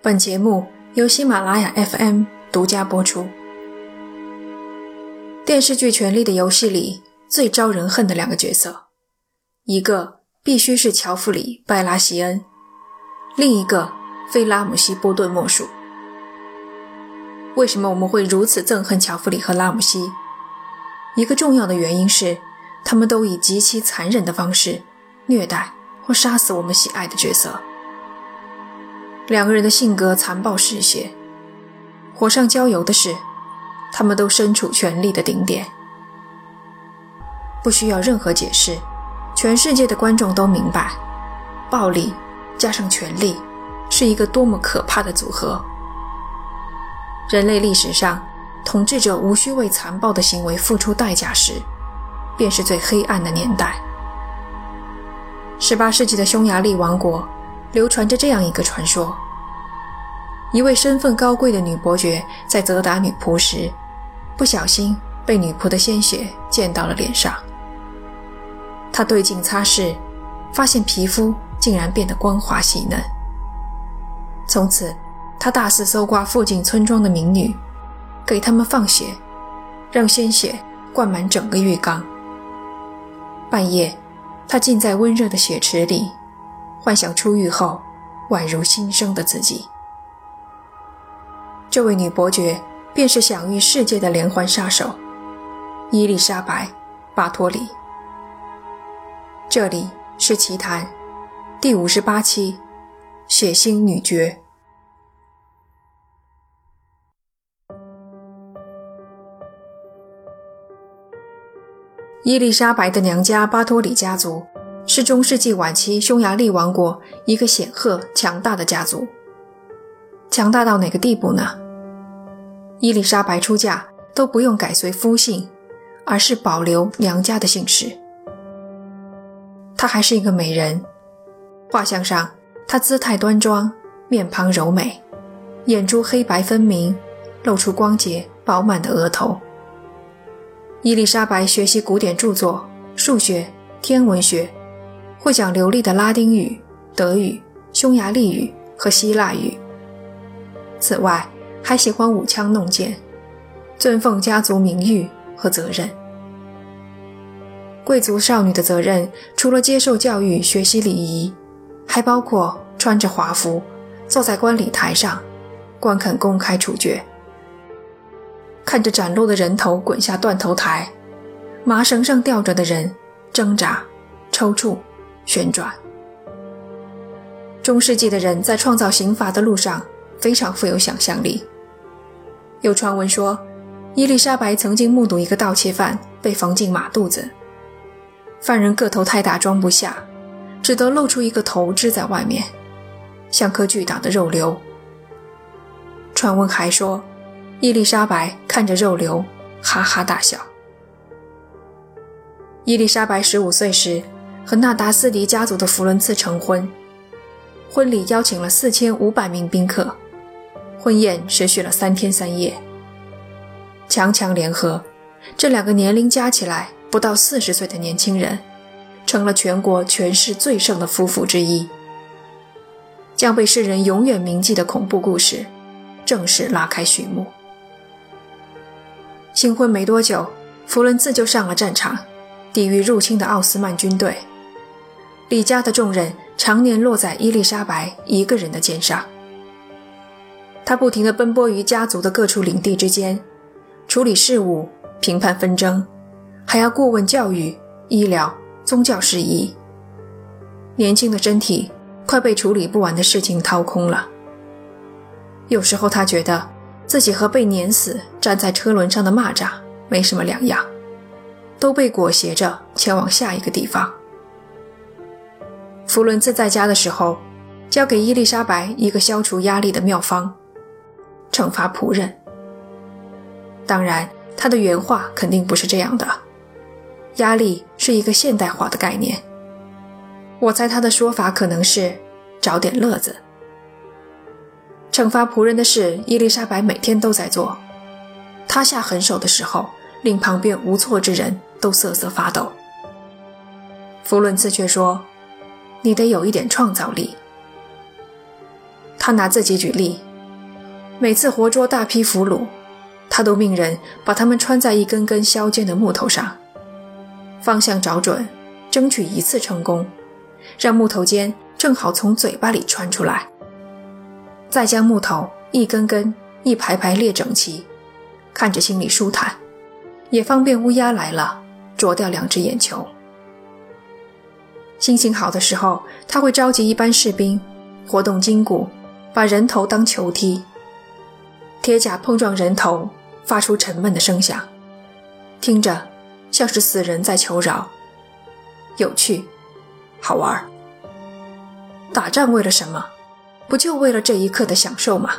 本节目由喜马拉雅 FM 独家播出。电视剧《权力的游戏》里最招人恨的两个角色，一个必须是乔弗里·拜拉席恩，另一个非拉姆西·波顿莫属。为什么我们会如此憎恨乔弗里和拉姆西？一个重要的原因是，他们都以极其残忍的方式虐待或杀死我们喜爱的角色。两个人的性格残暴嗜血，火上浇油的是，他们都身处权力的顶点。不需要任何解释，全世界的观众都明白，暴力加上权力是一个多么可怕的组合。人类历史上，统治者无需为残暴的行为付出代价时，便是最黑暗的年代。18世纪的匈牙利王国流传着这样一个传说：一位身份高贵的女伯爵在责打女仆时，不小心被女仆的鲜血溅到了脸上。她对镜擦拭，发现皮肤竟然变得光滑细嫩。从此。他大肆搜刮附近村庄的民女，给他们放血，让鲜血灌满整个浴缸。半夜，他浸在温热的血池里，幻想出狱后宛如新生的自己。这位女伯爵便是享誉世界的连环杀手伊丽莎白·巴托里。这里是奇谈第五十八期：血腥女爵。伊丽莎白的娘家巴托里家族是中世纪晚期匈牙利王国一个显赫强大的家族。强大到哪个地步呢？伊丽莎白出嫁都不用改随夫姓，而是保留娘家的姓氏。她还是一个美人，画像上她姿态端庄，面庞柔美，眼珠黑白分明，露出光洁饱满的额头。伊丽莎白学习古典著作、数学、天文学，会讲流利的拉丁语、德语、匈牙利语和希腊语。此外，还喜欢舞枪弄剑，尊奉家族名誉和责任。贵族少女的责任，除了接受教育、学习礼仪，还包括穿着华服，坐在观礼台上，观看公开处决。看着斩落的人头滚下断头台，麻绳上吊着的人挣扎、抽搐、旋转。中世纪的人在创造刑罚的路上非常富有想象力。有传闻说，伊丽莎白曾经目睹一个盗窃犯被缝进马肚子，犯人个头太大装不下，只得露出一个头支在外面，像颗巨大的肉瘤。传闻还说。伊丽莎白看着肉瘤，哈哈大笑。伊丽莎白十五岁时，和纳达斯迪家族的弗伦茨成婚，婚礼邀请了四千五百名宾客，婚宴持续了三天三夜。强强联合，这两个年龄加起来不到四十岁的年轻人，成了全国权势最盛的夫妇之一。将被世人永远铭记的恐怖故事，正式拉开序幕。新婚没多久，弗伦茨就上了战场，抵御入侵的奥斯曼军队。李家的重任常年落在伊丽莎白一个人的肩上。他不停地奔波于家族的各处领地之间，处理事务、评判纷争，还要过问教育、医疗、宗教事宜。年轻的身体快被处理不完的事情掏空了。有时候，他觉得。自己和被碾死站在车轮上的蚂蚱没什么两样，都被裹挟着前往下一个地方。弗伦茨在家的时候，交给伊丽莎白一个消除压力的妙方：惩罚仆人。当然，他的原话肯定不是这样的。压力是一个现代化的概念。我猜他的说法可能是找点乐子。惩罚仆人的事，伊丽莎白每天都在做。她下狠手的时候，令旁边无措之人都瑟瑟发抖。弗伦茨却说：“你得有一点创造力。”他拿自己举例，每次活捉大批俘虏，他都命人把他们穿在一根根削尖的木头上，方向找准，争取一次成功，让木头尖正好从嘴巴里穿出来，再将木头一根根、一排排列整齐，看着心里舒坦，也方便乌鸦来了啄掉两只眼球。心情好的时候，他会召集一班士兵，活动筋骨，把人头当球踢，铁甲碰撞人头，发出沉闷的声响，听着像是死人在求饶，有趣，好玩。打仗为了什么？不就为了这一刻的享受吗？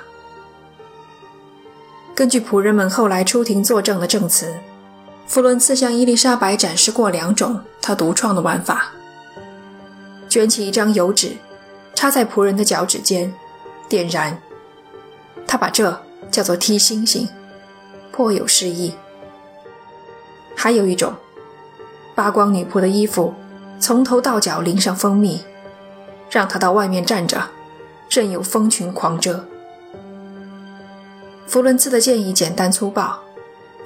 根据仆人们后来出庭作证的证词，弗伦茨向伊丽莎白展示过两种他独创的玩法。卷起一张油纸，插在仆人的脚趾间，点燃。他把这叫做踢星星，颇有诗意。还有一种，扒光女仆的衣服，从头到脚淋上蜂蜜，让她到外面站着，任由蜂群狂蛰。弗伦茨的建议简单粗暴，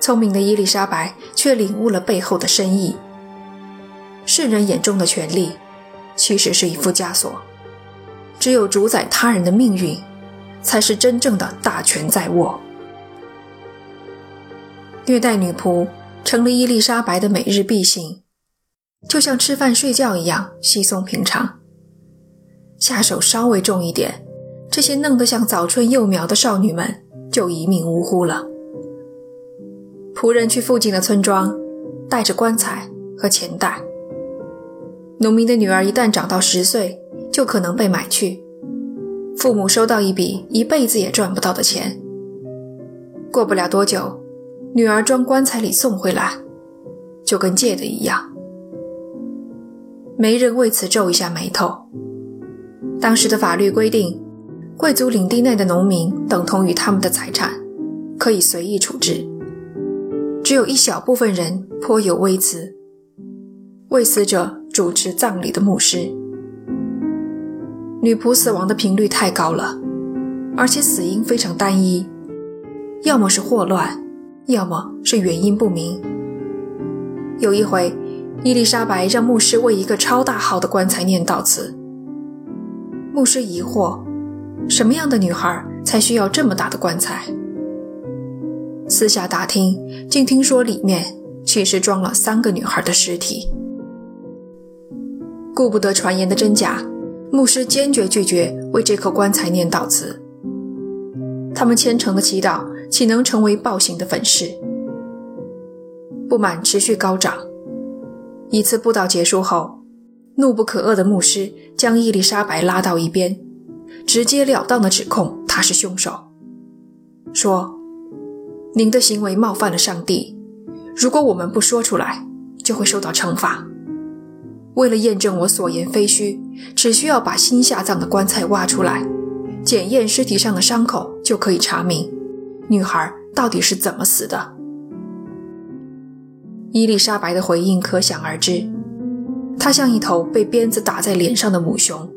聪明的伊丽莎白却领悟了背后的深意。世人眼中的权力。其实是一副枷锁，只有主宰他人的命运，才是真正的大权在握。虐待女仆成了伊丽莎白的每日必行，就像吃饭睡觉一样稀松平常。下手稍微重一点，这些嫩得像早春幼苗的少女们就一命呜呼了。仆人去附近的村庄，带着棺材和钱袋。农民的女儿一旦长到十岁，就可能被买去，父母收到一笔一辈子也赚不到的钱。过不了多久，女儿装棺材里送回来，就跟借的一样。没人为此皱一下眉头。当时的法律规定，贵族领地内的农民等同于他们的财产，可以随意处置。只有一小部分人颇有微词，为死者。主持葬礼的牧师，女仆死亡的频率太高了，而且死因非常单一，要么是霍乱，要么是原因不明。有一回，伊丽莎白让牧师为一个超大号的棺材念悼词，牧师疑惑，什么样的女孩才需要这么大的棺材？私下打听，竟听说里面其实装了三个女孩的尸体。顾不得传言的真假，牧师坚决拒绝为这口棺材念悼词。他们虔诚的祈祷，岂能成为暴行的粉饰？不满持续高涨。一次布道结束后，怒不可遏的牧师将伊丽莎白拉到一边，直截了当的指控他是凶手，说：“您的行为冒犯了上帝，如果我们不说出来，就会受到惩罚。”为了验证我所言非虚，只需要把新下葬的棺材挖出来，检验尸体上的伤口，就可以查明女孩到底是怎么死的。伊丽莎白的回应可想而知，她像一头被鞭子打在脸上的母熊，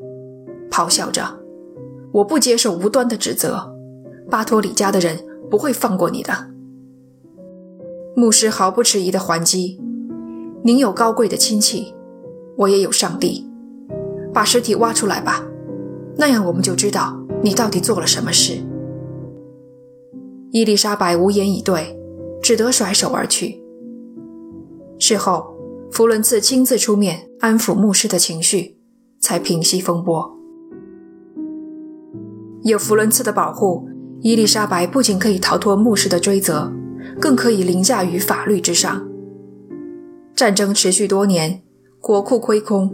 咆哮着：“我不接受无端的指责，巴托里家的人不会放过你的。”牧师毫不迟疑地还击：“您有高贵的亲戚。”我也有上帝，把尸体挖出来吧，那样我们就知道你到底做了什么事。伊丽莎白无言以对，只得甩手而去。事后，弗伦茨亲自出面安抚牧师的情绪，才平息风波。有弗伦茨的保护，伊丽莎白不仅可以逃脱牧师的追责，更可以凌驾于法律之上。战争持续多年。国库亏空，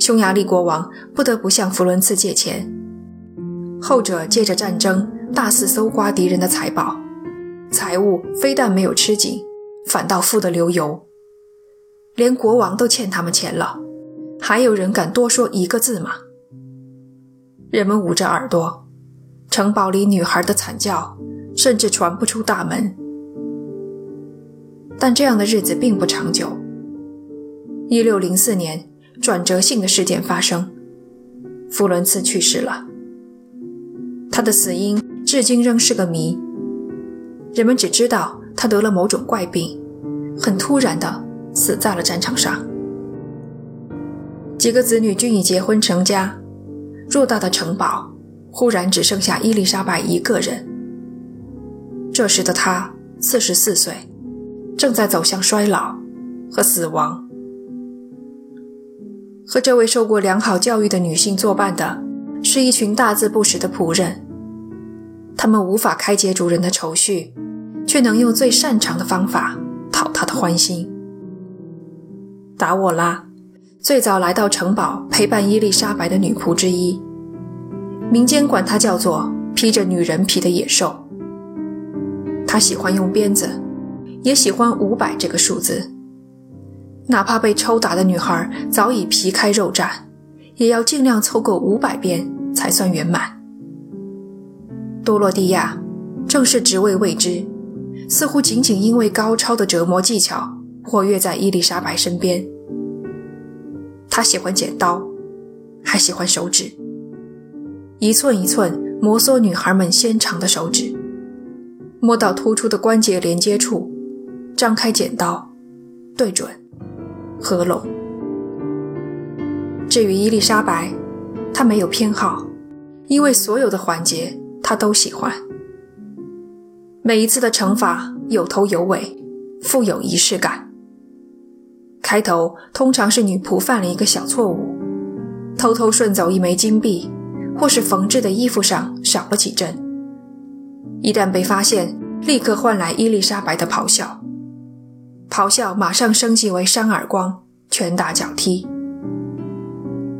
匈牙利国王不得不向弗伦茨借钱。后者借着战争大肆搜刮敌人的财宝，财物非但没有吃紧，反倒富得流油。连国王都欠他们钱了，还有人敢多说一个字吗？人们捂着耳朵，城堡里女孩的惨叫甚至传不出大门。但这样的日子并不长久。一六零四年，转折性的事件发生，弗伦茨去世了。他的死因至今仍是个谜。人们只知道他得了某种怪病，很突然的死在了战场上。几个子女均已结婚成家，偌大的城堡忽然只剩下伊丽莎白一个人。这时的她四十四岁，正在走向衰老和死亡。和这位受过良好教育的女性作伴的，是一群大字不识的仆人。他们无法开解主人的愁绪，却能用最擅长的方法讨他的欢心。达沃拉，最早来到城堡陪伴伊丽莎白的女仆之一，民间管她叫做披着女人皮的野兽。她喜欢用鞭子，也喜欢五百这个数字。哪怕被抽打的女孩早已皮开肉绽，也要尽量凑够五百遍才算圆满。多洛蒂亚正是职位未知，似乎仅仅因为高超的折磨技巧活跃在伊丽莎白身边。他喜欢剪刀，还喜欢手指，一寸一寸摩挲女孩们纤长的手指，摸到突出的关节连接处，张开剪刀，对准。合拢。至于伊丽莎白，她没有偏好，因为所有的环节她都喜欢。每一次的惩罚有头有尾，富有仪式感。开头通常是女仆犯了一个小错误，偷偷顺走一枚金币，或是缝制的衣服上少了几针。一旦被发现，立刻换来伊丽莎白的咆哮。咆哮马上升级为扇耳光、拳打脚踢。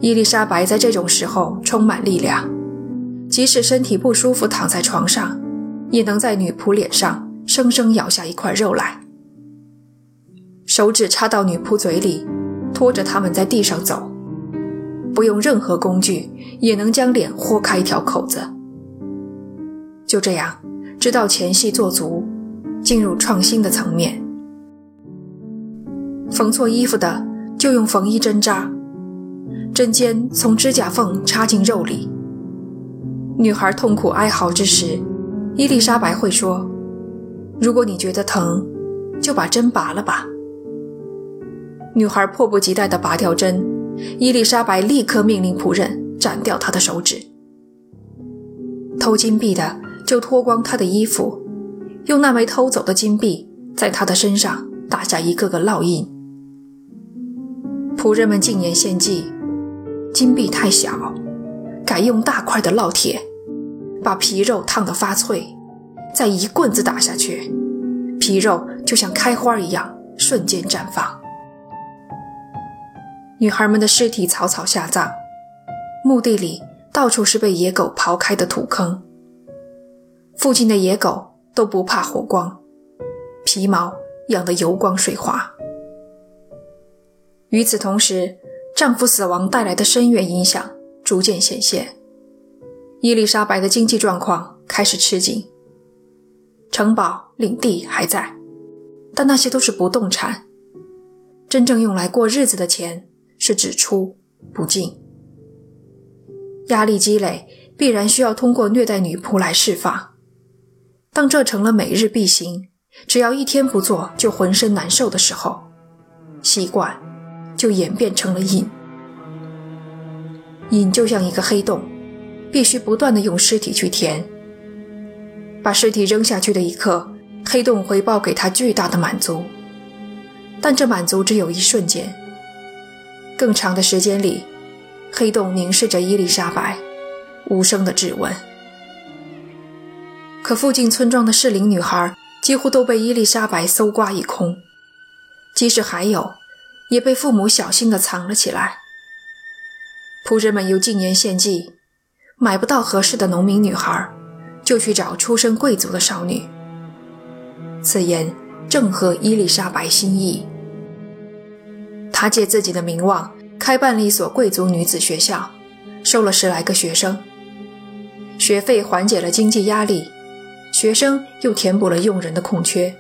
伊丽莎白在这种时候充满力量，即使身体不舒服躺在床上，也能在女仆脸上生生咬下一块肉来。手指插到女仆嘴里，拖着他们在地上走，不用任何工具也能将脸豁开一条口子。就这样，直到前戏做足，进入创新的层面。缝错衣服的就用缝衣针扎，针尖从指甲缝插进肉里。女孩痛苦哀嚎之时，伊丽莎白会说：“如果你觉得疼，就把针拔了吧。”女孩迫不及待地拔掉针，伊丽莎白立刻命令仆人斩掉她的手指。偷金币的就脱光她的衣服，用那枚偷走的金币在她的身上打下一个个烙印。仆人们进言献计，金币太小，改用大块的烙铁，把皮肉烫得发脆，再一棍子打下去，皮肉就像开花一样瞬间绽放。女孩们的尸体草草下葬，墓地里到处是被野狗刨开的土坑，附近的野狗都不怕火光，皮毛养得油光水滑。与此同时，丈夫死亡带来的深远影响逐渐显现。伊丽莎白的经济状况开始吃紧。城堡、领地还在，但那些都是不动产。真正用来过日子的钱是只出不进。压力积累必然需要通过虐待女仆来释放。当这成了每日必行，只要一天不做就浑身难受的时候，习惯。就演变成了瘾，瘾就像一个黑洞，必须不断的用尸体去填。把尸体扔下去的一刻，黑洞回报给他巨大的满足，但这满足只有一瞬间。更长的时间里，黑洞凝视着伊丽莎白，无声的质问。可附近村庄的适龄女孩几乎都被伊丽莎白搜刮一空，即使还有。也被父母小心地藏了起来。仆人们又进言献计，买不到合适的农民女孩，就去找出身贵族的少女。此言正合伊丽莎白心意。她借自己的名望开办了一所贵族女子学校，收了十来个学生。学费缓解了经济压力，学生又填补了用人的空缺。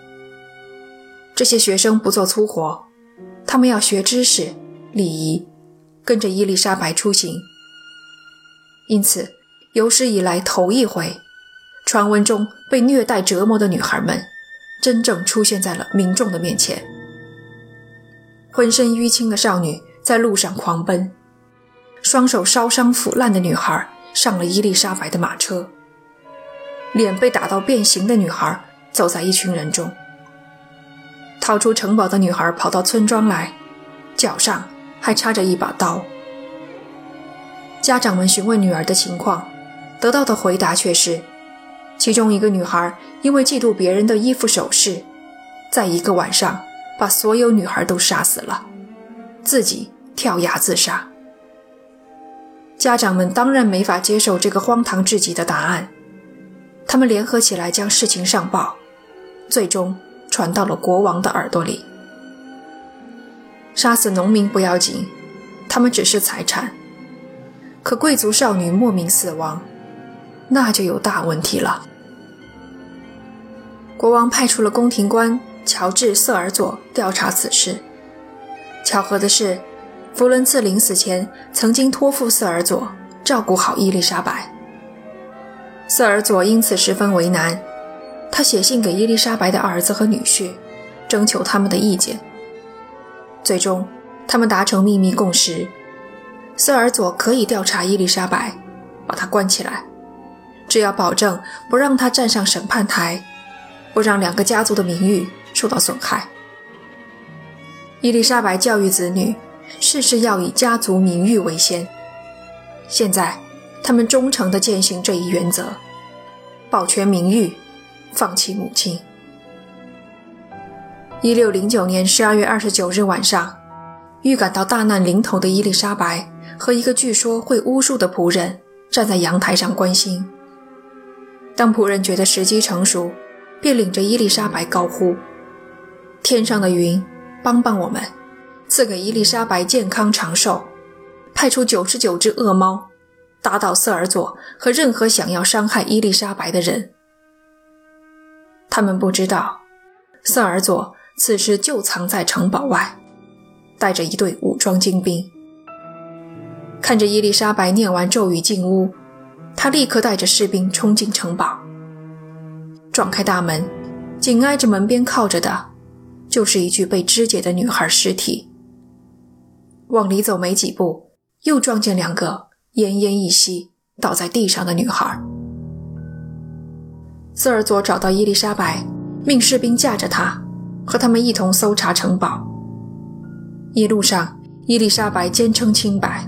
这些学生不做粗活。他们要学知识、礼仪，跟着伊丽莎白出行。因此，有史以来头一回，传闻中被虐待折磨的女孩们，真正出现在了民众的面前。浑身淤青的少女在路上狂奔，双手烧伤腐烂的女孩上了伊丽莎白的马车，脸被打到变形的女孩走在一群人中。逃出城堡的女孩跑到村庄来，脚上还插着一把刀。家长们询问女儿的情况，得到的回答却是：其中一个女孩因为嫉妒别人的衣服首饰，在一个晚上把所有女孩都杀死了，自己跳崖自杀。家长们当然没法接受这个荒唐至极的答案，他们联合起来将事情上报，最终。传到了国王的耳朵里。杀死农民不要紧，他们只是财产。可贵族少女莫名死亡，那就有大问题了。国王派出了宫廷官乔治·瑟尔佐调查此事。巧合的是，弗伦茨临死前曾经托付瑟尔佐照顾好伊丽莎白。瑟尔佐因此十分为难。他写信给伊丽莎白的儿子和女婿，征求他们的意见。最终，他们达成秘密共识：瑟尔佐可以调查伊丽莎白，把她关起来，只要保证不让她站上审判台，不让两个家族的名誉受到损害。伊丽莎白教育子女，事事要以家族名誉为先。现在，他们忠诚地践行这一原则，保全名誉。放弃母亲。一六零九年十二月二十九日晚上，预感到大难临头的伊丽莎白和一个据说会巫术的仆人站在阳台上关心。当仆人觉得时机成熟，便领着伊丽莎白高呼：“天上的云，帮帮我们，赐给伊丽莎白健康长寿！派出九十九只恶猫，打倒瑟尔佐和任何想要伤害伊丽莎白的人。”他们不知道，瑟尔佐此时就藏在城堡外，带着一队武装精兵。看着伊丽莎白念完咒语进屋，他立刻带着士兵冲进城堡，撞开大门，紧挨着门边靠着的，就是一具被肢解的女孩尸体。往里走没几步，又撞见两个奄奄一息倒在地上的女孩。瑟尔佐找到伊丽莎白，命士兵架着她，和他们一同搜查城堡。一路上，伊丽莎白坚称清白，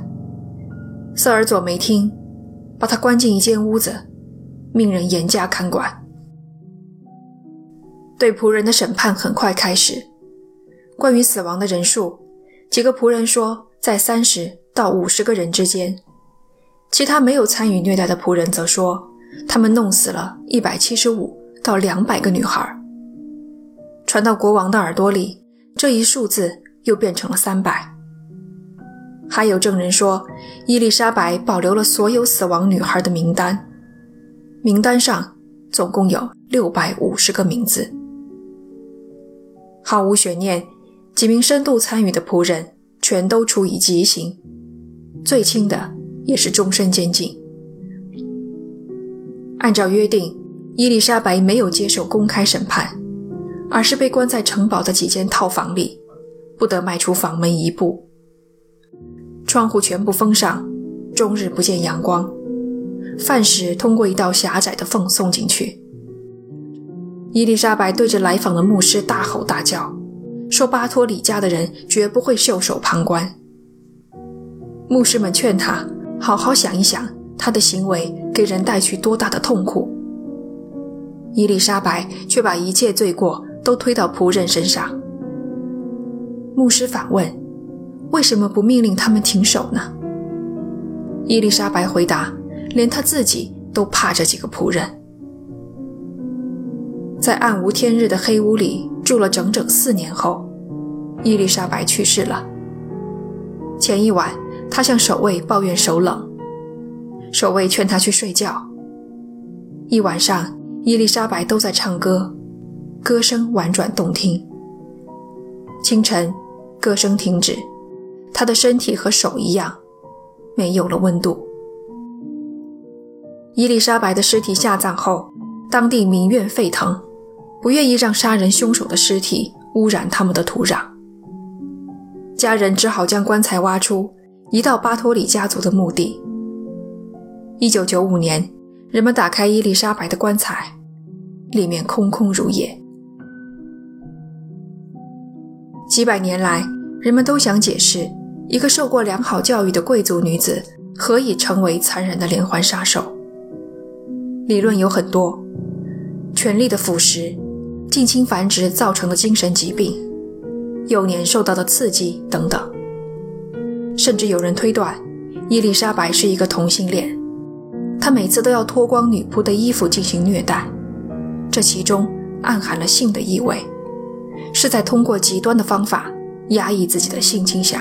瑟尔佐没听，把她关进一间屋子，命人严加看管。对仆人的审判很快开始。关于死亡的人数，几个仆人说在三十到五十个人之间，其他没有参与虐待的仆人则说。他们弄死了一百七十五到两百个女孩，传到国王的耳朵里，这一数字又变成了三百。还有证人说，伊丽莎白保留了所有死亡女孩的名单，名单上总共有六百五十个名字。毫无悬念，几名深度参与的仆人全都处以极刑，最轻的也是终身监禁。按照约定，伊丽莎白没有接受公开审判，而是被关在城堡的几间套房里，不得迈出房门一步。窗户全部封上，终日不见阳光，饭食通过一道狭窄的缝送进去。伊丽莎白对着来访的牧师大吼大叫，说巴托里家的人绝不会袖手旁观。牧师们劝他好好想一想，他的行为。给人带去多大的痛苦！伊丽莎白却把一切罪过都推到仆人身上。牧师反问：“为什么不命令他们停手呢？”伊丽莎白回答：“连他自己都怕这几个仆人。”在暗无天日的黑屋里住了整整四年后，伊丽莎白去世了。前一晚，她向守卫抱怨手冷。守卫劝他去睡觉。一晚上，伊丽莎白都在唱歌，歌声婉转动听。清晨，歌声停止，她的身体和手一样，没有了温度。伊丽莎白的尸体下葬后，当地民怨沸腾，不愿意让杀人凶手的尸体污染他们的土壤。家人只好将棺材挖出，移到巴托里家族的墓地。一九九五年，人们打开伊丽莎白的棺材，里面空空如也。几百年来，人们都想解释一个受过良好教育的贵族女子何以成为残忍的连环杀手。理论有很多：权力的腐蚀、近亲繁殖造成的精神疾病。幼年受到的刺激等等，甚至有人推断，伊丽莎白是一个同性恋，他每次都要脱光女仆的衣服进行虐待，这其中暗含了性的意味，是在通过极端的方法压抑自己的性倾向。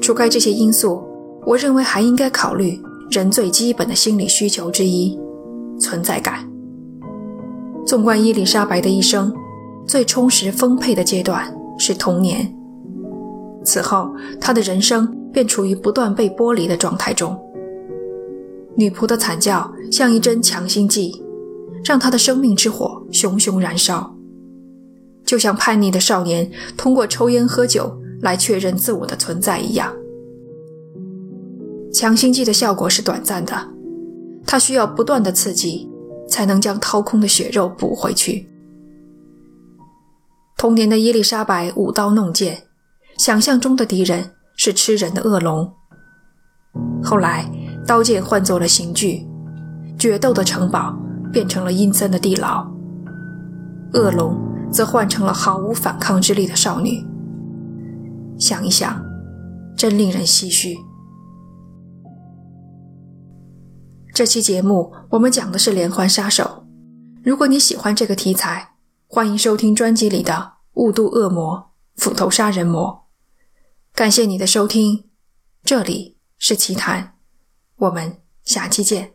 除开这些因素，我认为还应该考虑人最基本的心理需求之一——存在感。纵观伊丽莎白的一生。最充实丰沛的阶段是童年，此后他的人生便处于不断被剥离的状态中。女仆的惨叫像一针强心剂，让他的生命之火熊熊燃烧，就像叛逆的少年通过抽烟喝酒来确认自我的存在一样。强心剂的效果是短暂的，它需要不断的刺激，才能将掏空的血肉补回去。童年的伊丽莎白舞刀弄剑，想象中的敌人是吃人的恶龙。后来，刀剑换作了刑具，决斗的城堡变成了阴森的地牢，恶龙则换成了毫无反抗之力的少女。想一想，真令人唏嘘。这期节目我们讲的是连环杀手。如果你喜欢这个题材，欢迎收听专辑里的。雾都恶魔，斧头杀人魔。感谢你的收听，这里是奇谈，我们下期见。